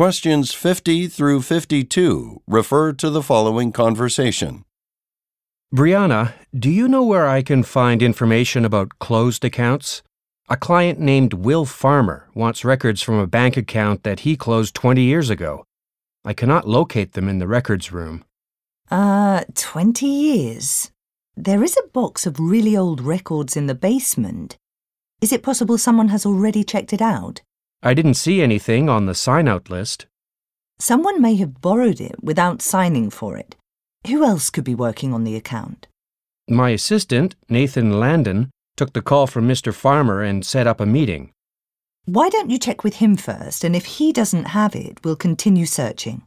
questions 50 through 52 refer to the following conversation. Brianna, do you know where I can find information about closed accounts? A client named Will Farmer wants records from a bank account that he closed 20 years ago. I cannot locate them in the records room. Uh, 20 years. There is a box of really old records in the basement. Is it possible someone has already checked it out? I didn't see anything on the sign out list. Someone may have borrowed it without signing for it. Who else could be working on the account? My assistant, Nathan Landon, took the call from Mr. Farmer and set up a meeting. Why don't you check with him first, and if he doesn't have it, we'll continue searching.